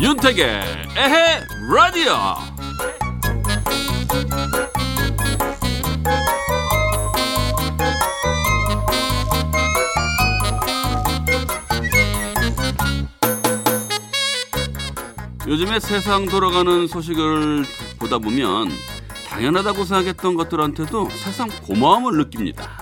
윤택의 에헤 라디오 요즘에 세상 돌아가는 소식을 보다 보면 당연하다고 생각했던 것들한테도 세상 고마움을 느낍니다.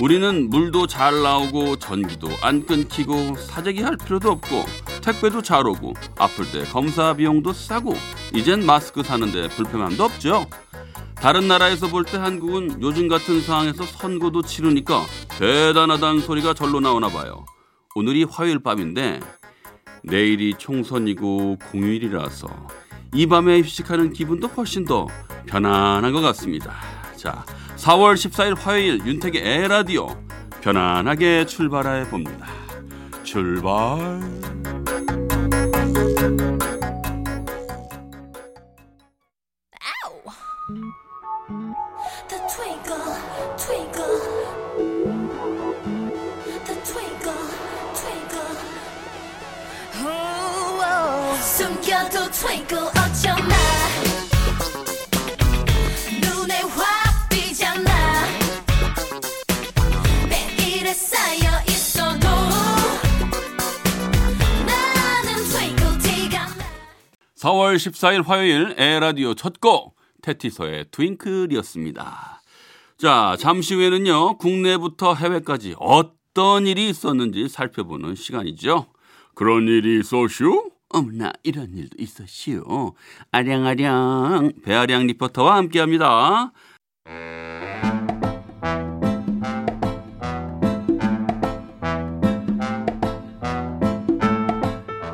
우리는 물도 잘 나오고 전기도 안 끊기고 사재기 할 필요도 없고 택배도 잘 오고 아플 때 검사 비용도 싸고 이젠 마스크 사는데 불편함도 없죠. 다른 나라에서 볼 때 한국은 요즘 같은 상황에서 선거도 치르니까 대단하다는 소리가 절로 나오나 봐요. 오늘이 화요일 밤인데 내일이 총선이고 공휴일이라서 이 밤에 휴식하는 기분도 훨씬 더 편안한 것 같습니다. 자, 4월 14일 화요일 윤택의 에라디오 편안하게 출발해 봅니다. 출발. Twinkle 어쩌나. 눈에 확 띄잖아. 매일에 쌓여 있어도 나는 twinkle 티가 나. 4월 14일 화요일 에라디오 첫 곡 테티서의 트윙클이었습니다. 자, 잠시 후에는요. 국내부터 해외까지 어떤 일이 있었는지 살펴보는 시간이죠. 그런 일이 있었슈? 어머나 이런 일도 있었슈. 아량아량 배아량 리포터와 함께합니다.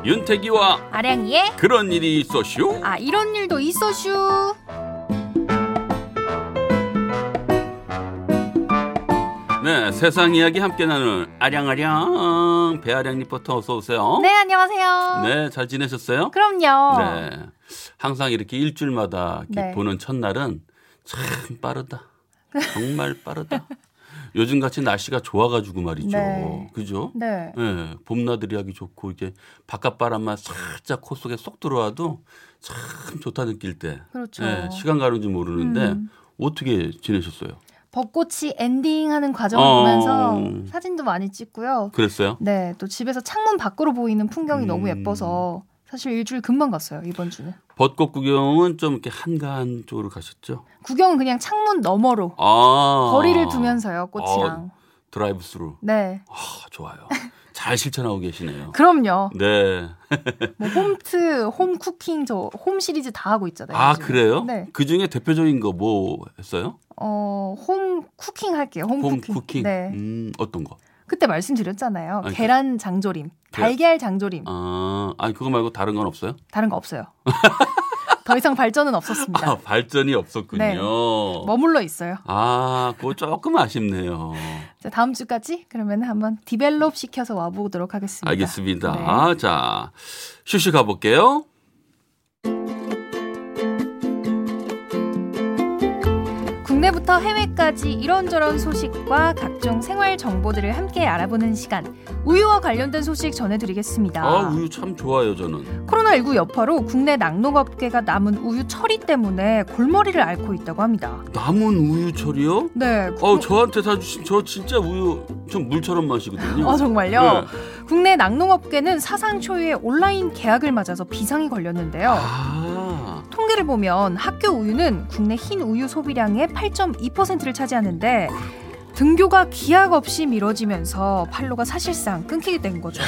윤태기와 아량이의 그런 일이 있었슈? 아 이런 일도 있어슈. 네, 세상 이야기 함께 나누는 아량아량 배아량 리포터 어서 오세요. 네 안녕하세요. 네, 잘 지내셨어요? 그럼요. 네. 항상 이렇게 일주일마다 이렇게 네. 보는 첫날은 참 빠르다. 정말 빠르다. 요즘 같이 날씨가 좋아가지고 말이죠. 네. 그죠? 네. 네, 봄나들이 하기 좋고 이렇게 바깥 바람만 살짝 코 속에 쏙 들어와도 참 좋다 느낄 때. 그렇죠. 네, 시간 가는 줄 모르는데 음. 어떻게 지내셨어요? 벚꽃이 엔딩하는 과정을 어. 보면서 사진도 많이 찍고요. 그랬어요? 네, 또 집에서 창문 밖으로 보이는 풍경이 음. 너무 예뻐서 사실 일주일 금방 갔어요 이번 주는. 벚꽃 구경은 좀 이렇게 한가한 쪽으로 가셨죠? 구경은 그냥 창문 너머로 아. 거리를 두면서요 꽃이랑. 어, 드라이브 스루. 네, 아, 좋아요. 잘 실천하고 계시네요. 그럼요. 네. 뭐 홈트, home cooking 저 홈 시리즈 다 하고 있잖아요. 아, 요즘에. 그래요? 네. 그 중에 대표적인 거 뭐 했어요? 어, home cooking 할게요. home, home cooking. cooking. 네. 음, 어떤 거? 그때 말씀드렸잖아요. 아니, 계란 장조림, 달걀 장조림. 아, 아니 그거 말고 다른 건 없어요? 다른 거 없어요. 더 이상 발전은 없었습니다. 아, 발전이 없었군요. 네. 머물러 있어요. 아, 그거 조금 아쉽네요. 자, 다음 주까지 그러면 한번 develop 시켜서 와보도록 하겠습니다. 알겠습니다. 네. 아, 자, 쉬쉬 가볼게요. 국내부터 해외까지 이런저런 소식과 각종 생활 정보들을 함께 알아보는 시간. 우유와 관련된 소식 전해드리겠습니다. 아, 우유 참 좋아요, 저는. 코로나19 여파로 국내 낙농업계가 남은 우유 처리 때문에 골머리를 앓고 있다고 합니다. 남은 우유 처리요? 네. 어, 저한테 사주신 저 진짜 우유 좀 물처럼 마시거든요. 어, 정말요? 네. 국내 낙농업계는 사상 초유의 온라인 계약을 맞아서 비상이 걸렸는데요. 아, 통계를 보면 학교 우유는 국내 흰 우유 소비량의 8.2%를 차지하는데 등교가 기약 없이 미뤄지면서 판로가 사실상 끊기게 된 거죠.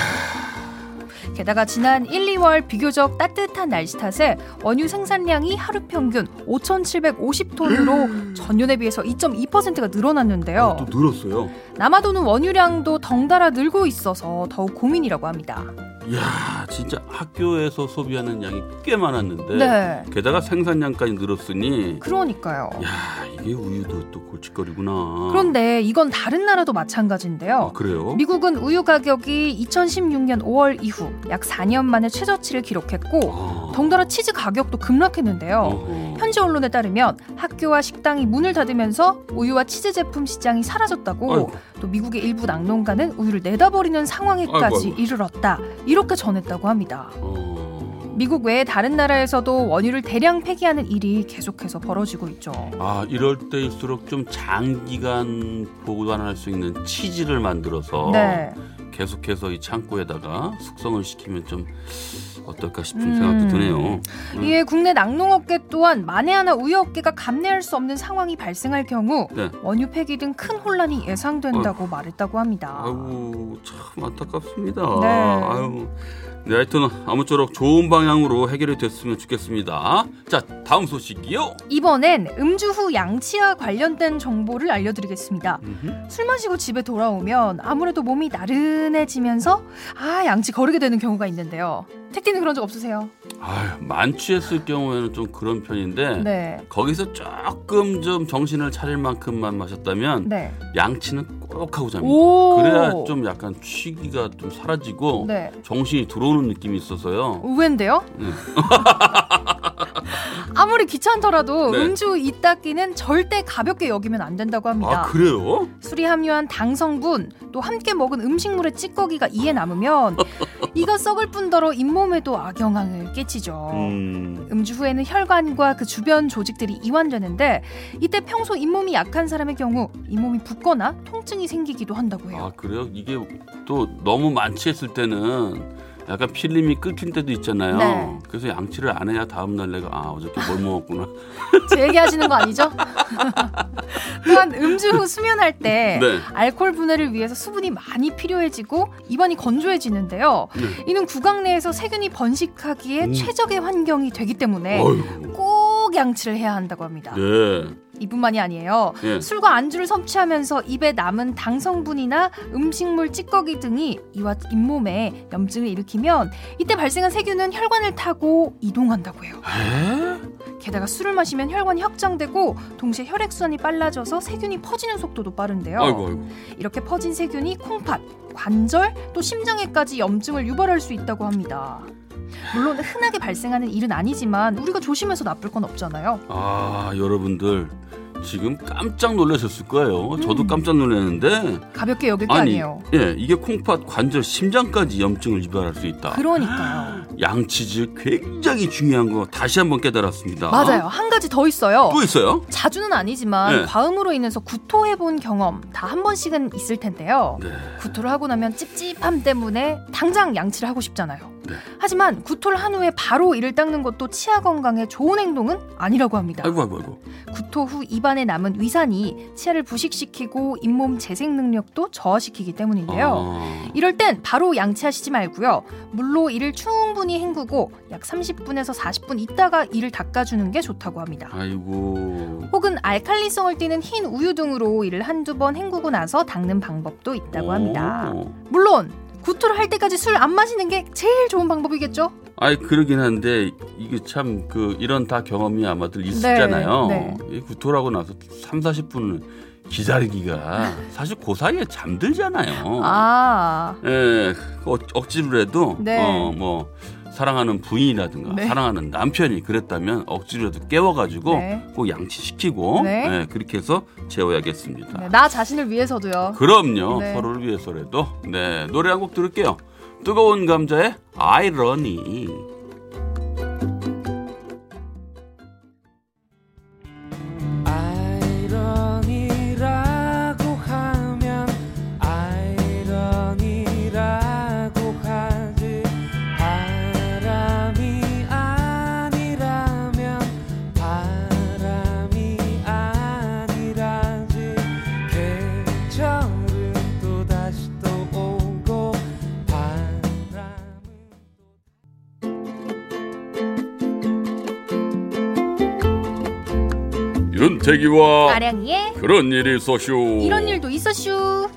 게다가 지난 1, 2월 비교적 따뜻한 날씨 탓에 원유 생산량이 하루 평균 5,750톤으로 전년에 비해서 2.2%가 늘어났는데요. 또 늘었어요. 남아도는 원유량도 덩달아 늘고 있어서 더욱 고민이라고 합니다. 이야, 진짜 학교에서 소비하는 양이 꽤 많았는데 네. 게다가 생산량까지 늘었으니 그러니까요. 야, 이게 우유도 또 골칫거리구나. 그런데 이건 다른 나라도 아, 마찬가지인데요. 그래요? 미국은 우유 가격이 2016년 5월 이후 약 4년 만에 최저치를 기록했고 아, 덩달아 치즈 가격도 급락했는데요. 어허. 현지 언론에 따르면 학교와 식당이 문을 닫으면서 우유와 치즈 제품 시장이 사라졌다고 아이고. 또 미국의 일부 낙농가는 우유를 내다버리는 상황에까지 아이고, 아이고. 이르렀다. 이렇게 전했다고 합니다. 어. 미국 외의 다른 나라에서도 원유를 대량 폐기하는 일이 계속해서 벌어지고 있죠. 아 이럴 때일수록 좀 장기간 보관할 수 있는 치즈를 만들어서 네. 계속해서 이 창고에다가 숙성을 시키면 좀 어떨까 싶은 음. 생각도 드네요. 음. 이에 국내 낙농업계 또한 만에 하나 우유업계가 감내할 수 없는 상황이 발생할 경우 네. 원유 폐기 등 큰 혼란이 예상된다고 말했다고 합니다. 아이고 참 안타깝습니다. 네. 아유. 네, 하여튼 아무쪼록 좋은 방향으로 해결이 됐으면 좋겠습니다. 자, 다음 소식이요. 이번엔 음주 후 양치와 관련된 정보를 알려드리겠습니다. 음흠. 술 마시고 집에 돌아오면 아무래도 몸이 나른 해지면서 아 양치 거르게 되는 경우가 있는데요. 택디는 그런 적 없으세요? 아유, 만취했을 경우에는 좀 그런 편인데 네. 거기서 조금 좀 정신을 차릴 만큼만 마셨다면 네. 양치는 꼭 하고 잡니다. 오. 그래야 좀 약간 취기가 좀 사라지고 네. 정신이 들어오는 느낌이 있어서요. 의외인데요? 네. 아무리 귀찮더라도 네. 음주 이따끼는 절대 가볍게 여기면 안 된다고 합니다. 아 그래요? 술이 함유한 당 성분 또 함께 먹은 음식물의 찌꺼기가 이에 남으면 이가 썩을 뿐더러 잇몸에도 악영향을 끼치죠. 음, 음주 후에는 혈관과 그 주변 조직들이 이완되는데 이때 평소 잇몸이 약한 사람의 경우 잇몸이 붓거나 통증이 생기기도 한다고 해요. 아 그래요? 이게 또 너무 만취했을 때는 약간 필름이 끊긴 때도 있잖아요. 네. 그래서 양치를 안 해야 다음 날 내가 아 어저께 뭘 먹었구나. 제 얘기하시는 거 아니죠? 또한 음주 후 수면할 때 네. 알코올 분해를 위해서 수분이 많이 필요해지고 입안이 건조해지는데요. 네. 이는 구강 내에서 세균이 번식하기에 음. 최적의 환경이 되기 때문에 어이구. 꼭 양치를 해야 한다고 합니다. 네. 이뿐만이 아니에요. 예. 술과 안주를 섭취하면서 입에 남은 당 성분이나 음식물 찌꺼기 등이 이와 잇몸에 염증을 일으키면 이때 발생한 세균은 혈관을 타고 이동한다고 해요. 에? 게다가 술을 마시면 혈관이 확장되고 동시에 혈액순환이 빨라져서 세균이 퍼지는 속도도 빠른데요. 아이고 아이고. 이렇게 퍼진 세균이 콩팥, 관절, 또 심장에까지 염증을 유발할 수 있다고 합니다. 물론 흔하게 발생하는 일은 아니지만 우리가 조심해서 나쁠 건 없잖아요. 아 여러분들 지금 깜짝 놀라셨을 거예요. 저도 음. 깜짝 놀랐는데 가볍게 여길 게 아니 아니에요. 예 이게 콩팥 관절 심장까지 염증을 유발할 수 있다. 그러니까요. 양치질 굉장히 중요한 거 다시 한번 깨달았습니다. 맞아요. 한 가지 더 있어요. 또 있어요? 자주는 아니지만 네. 과음으로 인해서 구토해 본 경험 다 한 번씩은 있을 텐데요. 네. 구토를 하고 나면 찝찝함 때문에 당장 양치를 하고 싶잖아요. 네. 하지만 구토를 한 후에 바로 이를 닦는 것도 치아 건강에 좋은 행동은 아니라고 합니다. 아이고 아이고 아이고. 구토 후 입안에 남은 위산이 치아를 부식시키고 잇몸 재생 능력도 저하시키기 때문인데요. 아, 이럴 땐 바로 양치하시지 말고요. 물로 이를 충분히 헹구고 약 30분에서 40분 있다가 이를 닦아주는 게 좋다고 합니다. 아이고. 혹은 알칼리성을 띠는 흰 우유 등으로 이를 한두 번 헹구고 나서 닦는 방법도 있다고 합니다. 오. 물론 구토를 할 때까지 술 안 마시는 게 제일 좋은 방법이겠죠? 아이 그러긴 한데 이게 참 그 이런 다 경험이 아마들 있었잖아요. 네, 이 구토하고 나서 3, 40분 기다리기가 사실 그 사이에 잠들잖아요. 아, 예, 어, 억지로라도 네. 어, 뭐 사랑하는 부인이라든가 네. 사랑하는 남편이 그랬다면 억지로라도 깨워가지고 네. 꼭 양치시키고 네. 예, 그렇게 해서 재워야겠습니다. 네, 나 자신을 위해서도요. 그럼요. 네. 서로를 위해서라도. 네, 노래 한 곡 들을게요. 뜨거운 감자의 아이러니. 윤태기와 아량이의 그런 일이 있었슈. 이런 일도 있었슈.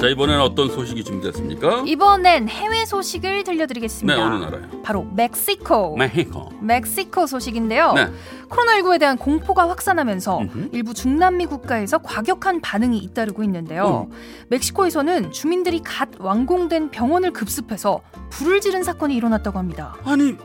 자 이번에는 어떤 소식이 준비됐습니까? 이번엔 해외 소식을 들려드리겠습니다. 네 어느 나라요? 바로 멕시코. 멕시코. 멕시코 소식인데요. 네. 코로나19에 대한 공포가 확산하면서 음흠. 일부 중남미 국가에서 과격한 반응이 잇따르고 있는데요. 음. 멕시코에서는 주민들이 갓 완공된 병원을 급습해서 불을 지른 사건이 일어났다고 합니다. 아니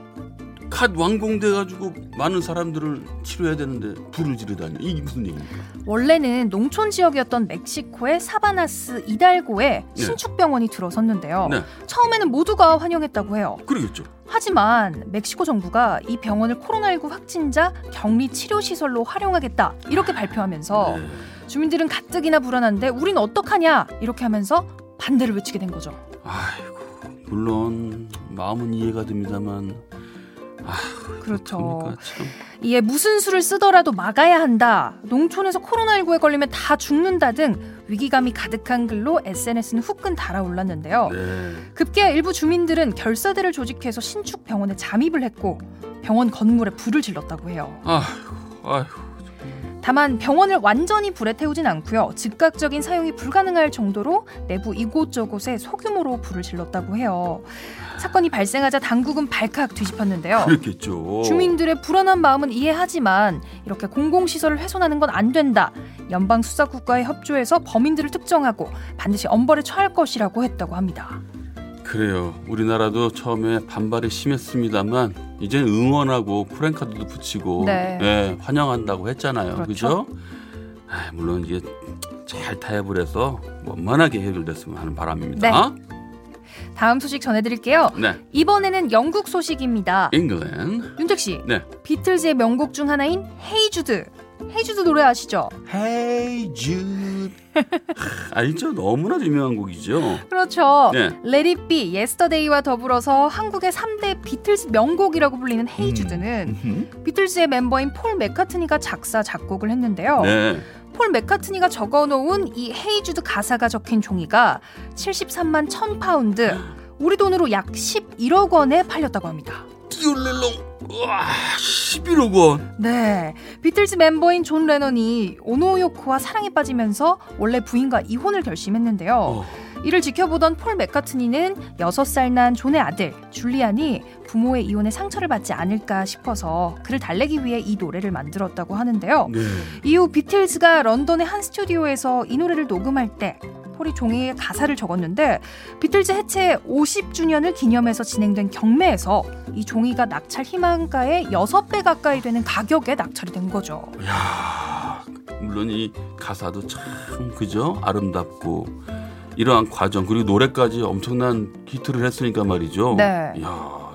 갓 완공돼 가지고 많은 사람들을 치료해야 되는데 불을 지르다니 이게 무슨 얘기입니까? 원래는 농촌 지역이었던 멕시코의 사바나스 이달고에 네. 신축 병원이 들어섰는데요. 네. 처음에는 모두가 환영했다고 해요. 그러겠죠. 하지만 멕시코 정부가 이 병원을 코로나19 확진자 격리 치료 시설로 활용하겠다 이렇게 발표하면서 네. 주민들은 가뜩이나 불안한데 우린 어떡하냐 이렇게 하면서 반대를 외치게 된 거죠. 아이고 물론 마음은 이해가 됩니다만 그렇죠. 그러니까 참 이에 무슨 수를 쓰더라도 막아야 한다. 농촌에서 코로나19에 걸리면 다 죽는다 등 위기감이 가득한 글로 SNS는 후끈 달아올랐는데요. 네. 급기야 일부 주민들은 결사대를 조직해서 신축 병원에 잠입을 했고 병원 건물에 불을 질렀다고 해요. 아이고 아이고 다만 병원을 완전히 불에 태우진 않고요. 즉각적인 사용이 불가능할 정도로 내부 이곳저곳에 소규모로 불을 질렀다고 해요. 사건이 발생하자 당국은 발칵 뒤집혔는데요. 그랬겠죠. 주민들의 불안한 마음은 이해하지만 이렇게 공공시설을 훼손하는 건 안 된다. 연방 수사국과의 협조해서 범인들을 특정하고 반드시 엄벌에 처할 것이라고 했다고 합니다. 그래요. 우리나라도 처음에 반발이 심했습니다만 이제 응원하고 프랭카드도 붙이고 네. 예, 환영한다고 했잖아요. 그렇죠. 그죠? 아, 물론 이게 잘 타협을 해서 원만하게 해결됐으면 하는 바람입니다. 다음 소식 전해드릴게요. 네. 이번에는 영국 소식입니다. 잉글랜드. 윤택 씨, 네. 비틀즈의 명곡 중 하나인 Hey Jude. Hey Jude 노래 아시죠? Hey Jude. 알죠? 너무나 유명한 곡이죠. 그렇죠. 네. Let It Be, Yesterday와 더불어서 한국의 3대 비틀즈 명곡이라고 불리는 Hey Jude는 음흠. 비틀즈의 멤버인 폴 맥카트니가 작사 작곡을 했는데요. 네. 폴 맥카트니가 적어놓은 이 Hey Jude 가사가 적힌 종이가 73만 1000 파운드, 우리 돈으로 약 11억 원에 팔렸다고 합니다. 띠올렐 렁. 와, 11억 원. 네, 비틀즈 멤버인 존 레넌이 오노요코와 사랑에 빠지면서 원래 부인과 이혼을 결심했는데요. 어. 이를 지켜보던 폴 맥카트니는 6살 난 존의 아들 줄리안이 부모의 이혼에 상처를 받지 않을까 싶어서 그를 달래기 위해 이 노래를 만들었다고 하는데요. 네. 이후 비틀즈가 런던의 한 스튜디오에서 이 노래를 녹음할 때 폴이 종이에 가사를 적었는데 비틀즈 해체 50주년을 기념해서 진행된 경매에서 이 종이가 낙찰 희망가의 6배 가까이 되는 가격에 낙찰이 된 거죠. 야, 물론 이 가사도 참 그죠? 아름답고 이러한 과정 그리고 노래까지 엄청난 히트를 했으니까 말이죠. 네. 야,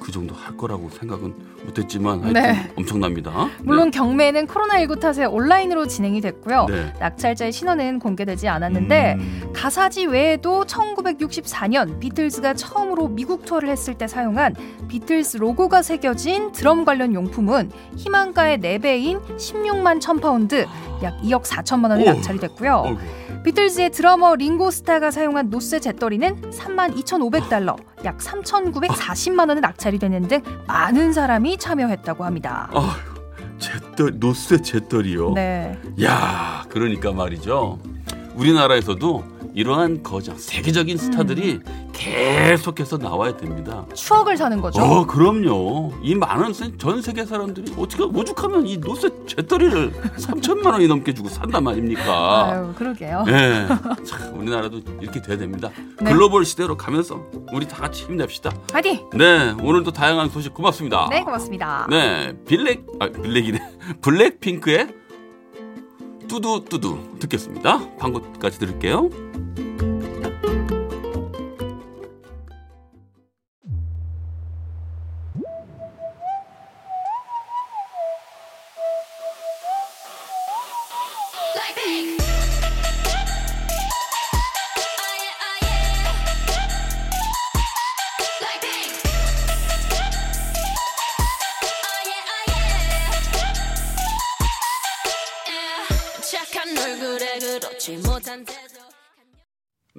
그 정도 할 거라고 생각은 못했지만 하여튼 네. 엄청납니다. 물론 경매는 코로나19 탓에 온라인으로 진행이 됐고요. 네. 낙찰자의 신원은 공개되지 않았는데 음, 가사지 외에도 1964년 비틀즈가 처음으로 미국 투어를 했을 때 사용한 비틀즈 로고가 새겨진 드럼 관련 용품은 희망가의 4배인 16만 1000파운드 약 2억 4천만 원에 오. 낙찰이 됐고요. 어이구. 비틀즈의 드러머 링고 스타가 사용한 놋쇠 재떨이는 3만 2,500달러 약 3,940만 원에 낙찰이 되는 등 많은 사람이 참여했다고 합니다. 아휴, 잿더리 노스의 잿더리요. 네. 야, 그러니까 말이죠. 우리나라에서도 이러한 거장 세계적인 스타들이 계속해서 나와야 됩니다. 추억을 사는 거죠. 어, 그럼요. 이 많은 세- 전 세계 사람들이 어떻게 오죽하면 이 노스 잿더리를 3천만 원이 넘게 주고 산단 말입니까? 아유, 그러게요. 네, 참 우리나라도 이렇게 돼야 됩니다. 네. 글로벌 시대로 가면서 우리 다 같이 힘냅시다. 파이팅! 네, 오늘도 다양한 소식 고맙습니다. 네, 고맙습니다. 네, 빌렉 아 빌렉이네. 블랙핑크의 뚜두 뚜두 듣겠습니다. 광고까지 들을게요.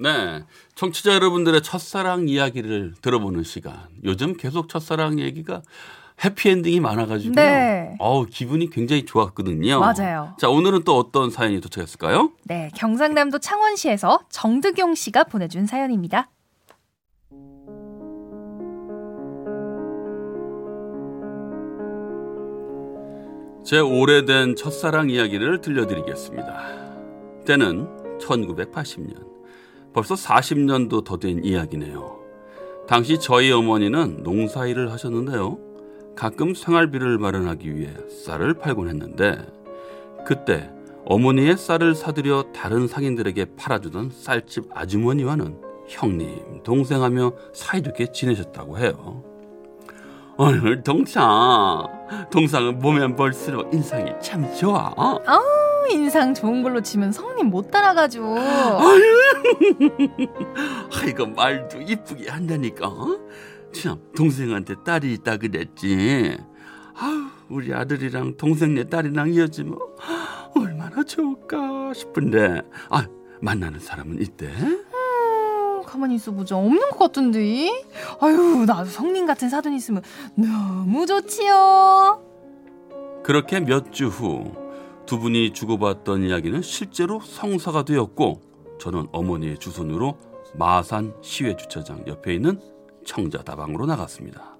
네, 청취자 여러분들의 첫사랑 이야기를 들어보는 시간. 요즘 계속 첫사랑 얘기가 해피엔딩이 많아가지고 네. 어우 기분이 굉장히 좋았거든요. 맞아요. 자 오늘은 또 어떤 사연이 도착했을까요? 네, 경상남도 창원시에서 정득용 씨가 보내준 사연입니다. 제 오래된 첫사랑 이야기를 들려드리겠습니다. 때는 1980년. 벌써 40년도 더 된 이야기네요. 당시 저희 어머니는 농사일을 하셨는데요. 가끔 생활비를 마련하기 위해 쌀을 팔곤 했는데 그때 어머니의 쌀을 사들여 다른 상인들에게 팔아주던 쌀집 아주머니와는 형님, 동생하며 사이좋게 지내셨다고 해요. 어휴, 동상. 동상은 보면 볼수록 인상이 참 좋아. 인상 좋은 걸로 치면 성님 못 따라가죠. 아이고 말도 이쁘게 한다니까. 참 동생한테 딸이 있다 그랬지. 아우 우리 아들이랑 동생네 딸이랑 이어지면 얼마나 좋을까 싶은데 아 만나는 사람은 있대? 음, 가만히 있어보자. 없는 것 같은데. 아유, 나도 성님 같은 사돈 있으면 너무 좋지요. 그렇게 몇 주 후 두 분이 주고받던 이야기는 실제로 성사가 되었고 저는 어머니의 주선으로 마산 시외 주차장 옆에 있는 청자다방으로 나갔습니다.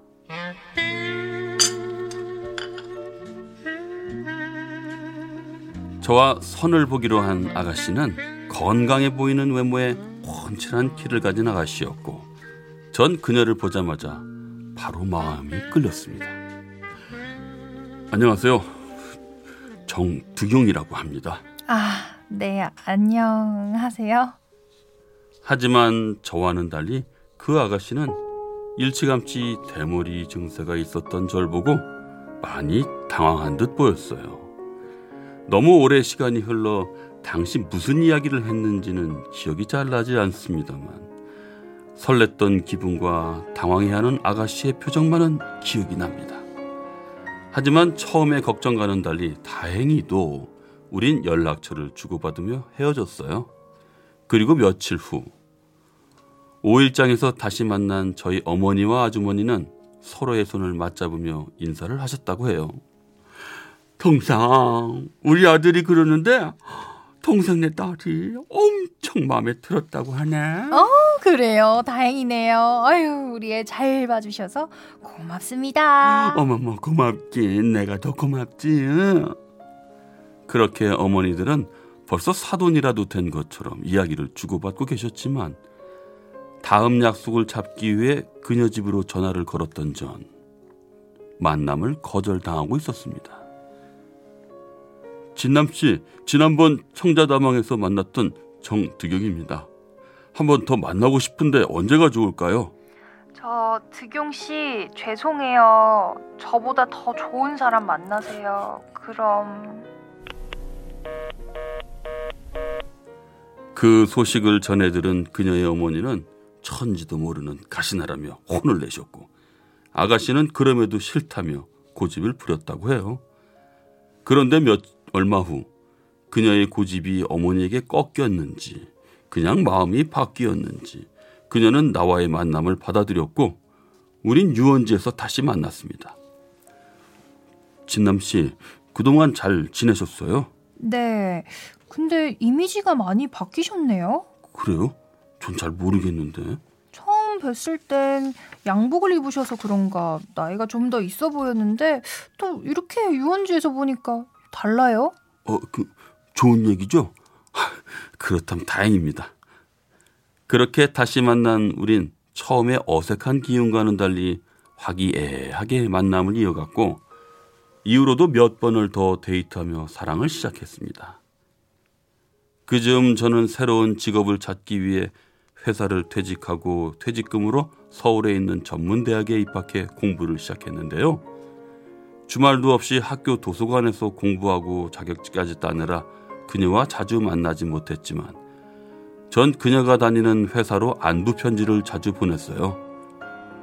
저와 선을 보기로 한 아가씨는 건강해 보이는 외모에 훤칠한 키를 가진 아가씨였고 전 그녀를 보자마자 바로 마음이 끌렸습니다. 안녕하세요. 정두경이라고 합니다. 아, 네, 안녕하세요. 하지만 저와는 달리 그 아가씨는 일찌감치 대머리 증세가 있었던 절 보고 많이 당황한 듯 보였어요. 너무 오래 시간이 흘러 당시 무슨 이야기를 했는지는 기억이 잘 나지 않습니다만 설렜던 기분과 당황해하는 아가씨의 표정만은 기억이 납니다. 하지만 처음에 걱정과는 달리 다행히도 우린 연락처를 주고받으며 헤어졌어요. 그리고 며칠 후 5일장에서 다시 만난 저희 어머니와 아주머니는 서로의 손을 맞잡으며 인사를 하셨다고 해요. 동상 우리 아들이 그러는데 동생네 딸이 엄청 마음에 들었다고 하네. 어, 그래요. 다행이네요. 아유, 우리 애 잘 봐주셔서 고맙습니다. 어머머 고맙긴 내가 더 고맙지. 응? 그렇게 어머니들은 벌써 사돈이라도 된 것처럼 이야기를 주고받고 계셨지만 다음 약속을 잡기 위해 그녀 집으로 전화를 걸었던 전 만남을 거절당하고 있었습니다. 진남 씨, 지난번 청자다방에서 만났던 정득영입니다. 한 번 더 만나고 싶은데 언제가 좋을까요? 저 득용 씨 죄송해요. 저보다 더 좋은 사람 만나세요. 그럼 그 소식을 전해 들은 그녀의 어머니는 천지도 모르는 가시나라며 혼을 내셨고 아가씨는 그럼에도 싫다며 고집을 부렸다고 해요. 그런데 몇 얼마 후 그녀의 고집이 어머니에게 꺾였는지 그냥 마음이 바뀌었는지 그녀는 나와의 만남을 받아들였고 우린 유원지에서 다시 만났습니다. 진남 씨 그동안 잘 지내셨어요? 네. 근데 이미지가 많이 바뀌셨네요. 그래요? 전 잘 모르겠는데. 처음 뵀을 땐 양복을 입으셔서 그런가 나이가 좀 더 있어 보였는데 또 이렇게 유원지에서 보니까 달라요? 어, 그 좋은 얘기죠? 그렇다면 다행입니다. 그렇게 다시 만난 우린 처음에 어색한 기운과는 달리 화기애애하게 만남을 이어갔고 이후로도 몇 번을 더 데이트하며 사랑을 시작했습니다. 그 즈음 저는 새로운 직업을 찾기 위해 회사를 퇴직하고 퇴직금으로 서울에 있는 전문대학에 입학해 공부를 시작했는데요. 주말도 없이 학교 도서관에서 공부하고 자격증까지 따느라 그녀와 자주 만나지 못했지만 전 그녀가 다니는 회사로 안부 편지를 자주 보냈어요.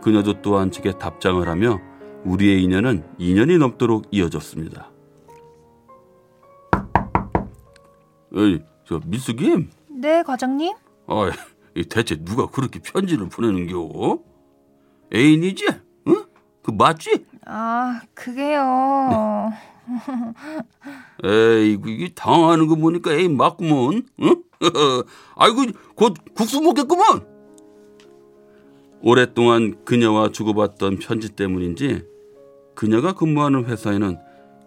그녀도 또한 제게 답장을 하며 우리의 인연은 2년이 넘도록 이어졌습니다. 에이, 저 미숙임? 네, 과장님. 아, 대체 누가 그렇게 편지를 보내는겨? 애인이지? 응? 그 맞지? 아, 그게요. 에이, 이게 당하는 거 보니까 에이 맞구먼. 응? 아이고 곧 국수 먹겠구먼. 오랫동안 그녀와 주고받던 편지 때문인지 그녀가 근무하는 회사에는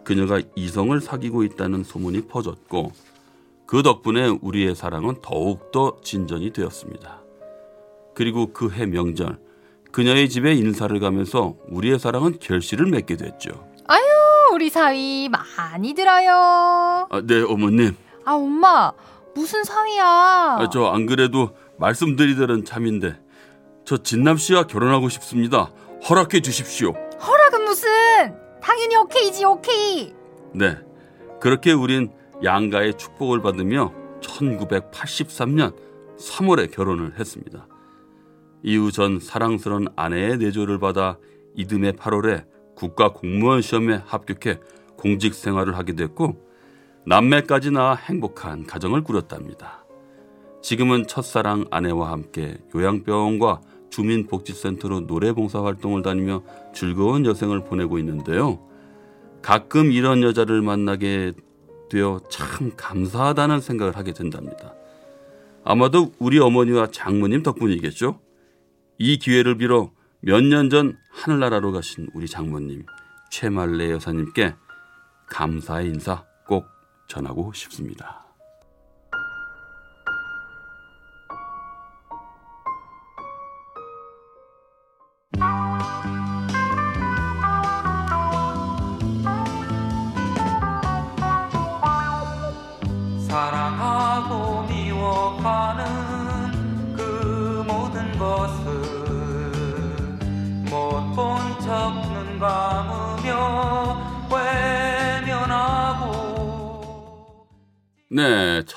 그녀가 이성을 사귀고 있다는 소문이 퍼졌고 그 덕분에 우리의 사랑은 더욱더 진전이 되었습니다. 그리고 그 해 명절 그녀의 집에 인사를 가면서 우리의 사랑은 결실을 맺게 됐죠. 우리 사위 많이 들어요. 아, 네 어머님. 아, 엄마. 무슨 사위야? 아, 저안 그래도 말씀드리려는 참인데 저 진남 씨와 결혼하고 싶습니다. 허락해 주십시오. 허락은 무슨? 당연히 오케이지, 오케이. 네. 그렇게 우린 양가의 축복을 받으며 1983년 3월에 결혼을 했습니다. 이후 전 사랑스러운 아내의 내조를 받아 이듬해 8월에 국가 공무원 시험에 합격해 공직 생활을 하게 됐고 남매까지 낳아 행복한 가정을 꾸렸답니다. 지금은 첫사랑 아내와 함께 요양병원과 주민복지센터로 노래봉사 활동을 다니며 즐거운 여생을 보내고 있는데요. 가끔 이런 여자를 만나게 되어 참 감사하다는 생각을 하게 된답니다. 아마도 우리 어머니와 장모님 덕분이겠죠. 이 기회를 빌어 몇 년 전 하늘나라로 가신 우리 장모님 최말래 여사님께 감사의 인사 꼭 전하고 싶습니다.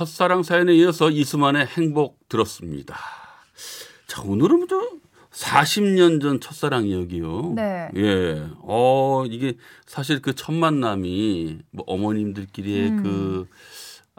첫사랑 사연에 이어서 이수만의 행복 들었습니다. 자, 오늘은 또 40년 전 첫사랑 이야기요. 네. 예. 어, 이게 사실 그 첫 만남이 뭐 어머님들끼리의 음. 그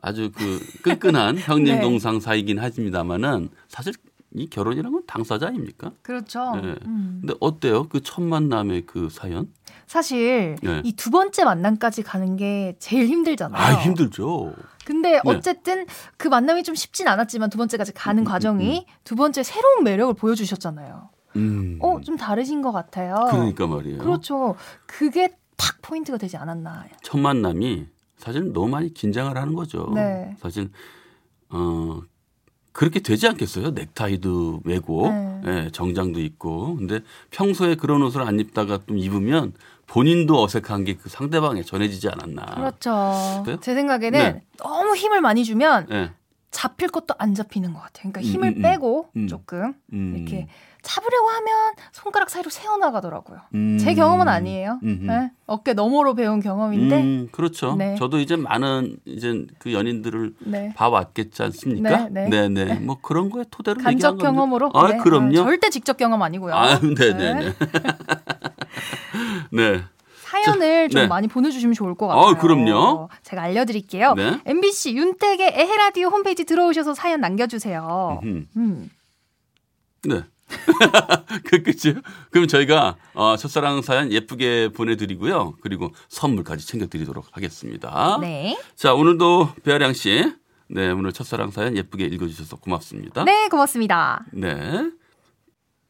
아주 그 끈끈한 형님 네. 동상 사이긴 하십니다만은 사실 이 결혼이란 건 당사자 아닙니까? 그렇죠. 네. 음. 근데 어때요? 그 첫 만남의 그 사연? 사실 네. 이두 번째 만남까지 가는 게 제일 힘들잖아요. 아, 힘들죠. 근데 네. 어쨌든 그 만남이 좀 쉽진 않았지만 두 번째까지 가는 음, 과정이 두 번째 새로운 매력을 보여주셨잖아요. 음. 어, 좀 다르신 것 같아요. 그러니까 말이에요. 그렇죠. 그게 탁 포인트가 되지 않았나. 첫 만남이 사실 너무 많이 긴장을 하는 거죠. 네. 사실 어 그렇게 되지 않겠어요? 넥타이도 매고 네. 예, 정장도 입고 근데 평소에 그런 옷을 안 입다가 좀 입으면 본인도 어색한 게 그 상대방에 전해지지 않았나. 그렇죠. 그래요? 제 생각에는 네. 너무 힘을 많이 주면 예. 잡힐 것도 안 잡히는 것 같아요. 그러니까 음, 힘을 음, 음. 빼고 음. 조금 음. 이렇게 잡으려고 하면 손가락 사이로 새어나가더라고요. 음. 제 경험은 아니에요. 네? 어깨 너머로 배운 경험인데. 음, 그렇죠. 네. 저도 이제 많은 이제 그 연인들을 네. 봐왔겠지 않습니까? 네, 네. 네, 뭐 그런 거에 토대로 간접. 경험으로. 아, 네. 그럼요. 아, 절대 직접 경험 아니고요. 아, 네, 네, 네. 네. 사연을 좀 네. 많이 보내주시면 좋을 것 같아요. 아, 그럼요. 제가 알려드릴게요. 네. MBC 윤택의 에헤라디오 홈페이지 들어오셔서 사연 남겨주세요. 음. 음. 네. 그 끝이요? 그럼 저희가 어, 첫사랑 사연 예쁘게 보내드리고요. 그리고 선물까지 챙겨드리도록 하겠습니다. 네. 자, 오늘도 배아량 씨. 네, 오늘 첫사랑 사연 예쁘게 읽어주셔서 고맙습니다. 네, 고맙습니다. 네.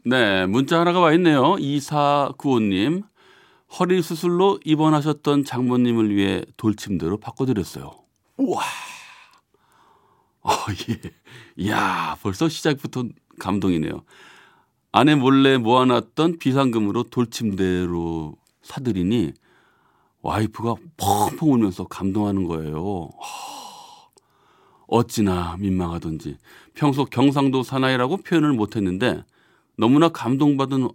네, 문자 하나가 와 있네요. 2495님. 허리 수술로 입원하셨던 장모님을 위해 돌침대로 바꿔드렸어요. 우와. 어, 예. 이야, 벌써 시작부터 감동이네요. 아내 몰래 모아놨던 비상금으로 돌침대로 사들이니 와이프가 펑펑 울면서 감동하는 거예요. 하, 어찌나 민망하던지 평소 경상도 사나이라고 표현을 못했는데 너무나 감동받은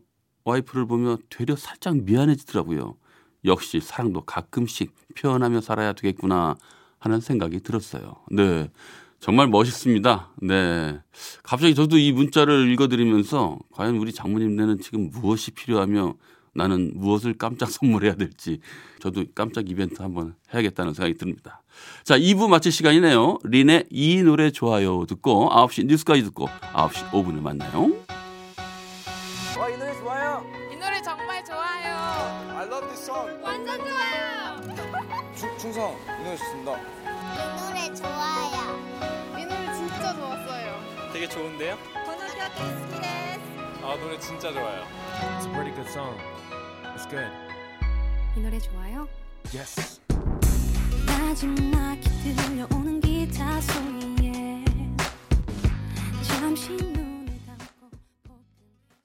와이프를 보며 되려 살짝 미안해지더라고요. 역시 사랑도 가끔씩 표현하며 살아야 되겠구나 하는 생각이 들었어요. 네. 정말 멋있습니다. 네. 갑자기 저도 이 문자를 읽어드리면서 과연 우리 장모님네는 지금 무엇이 필요하며 나는 무엇을 깜짝 선물해야 될지 저도 깜짝 이벤트 한번 해야겠다는 생각이 듭니다. 자, 2부 마칠 시간이네요. 린의 이 노래 좋아요 듣고 9시 뉴스까지 듣고 9시 5분에 만나요. 충, 충성 이 노래 좋습니다. 이 노래 좋아요. 이 노래 진짜 좋았어요. 되게 좋은데요? 아 노래 진짜 좋아요. It's a pretty good song. It's good. 이 노래 좋아요? Yes. 마지막에 들려오는 기타 소리에 잠시 눈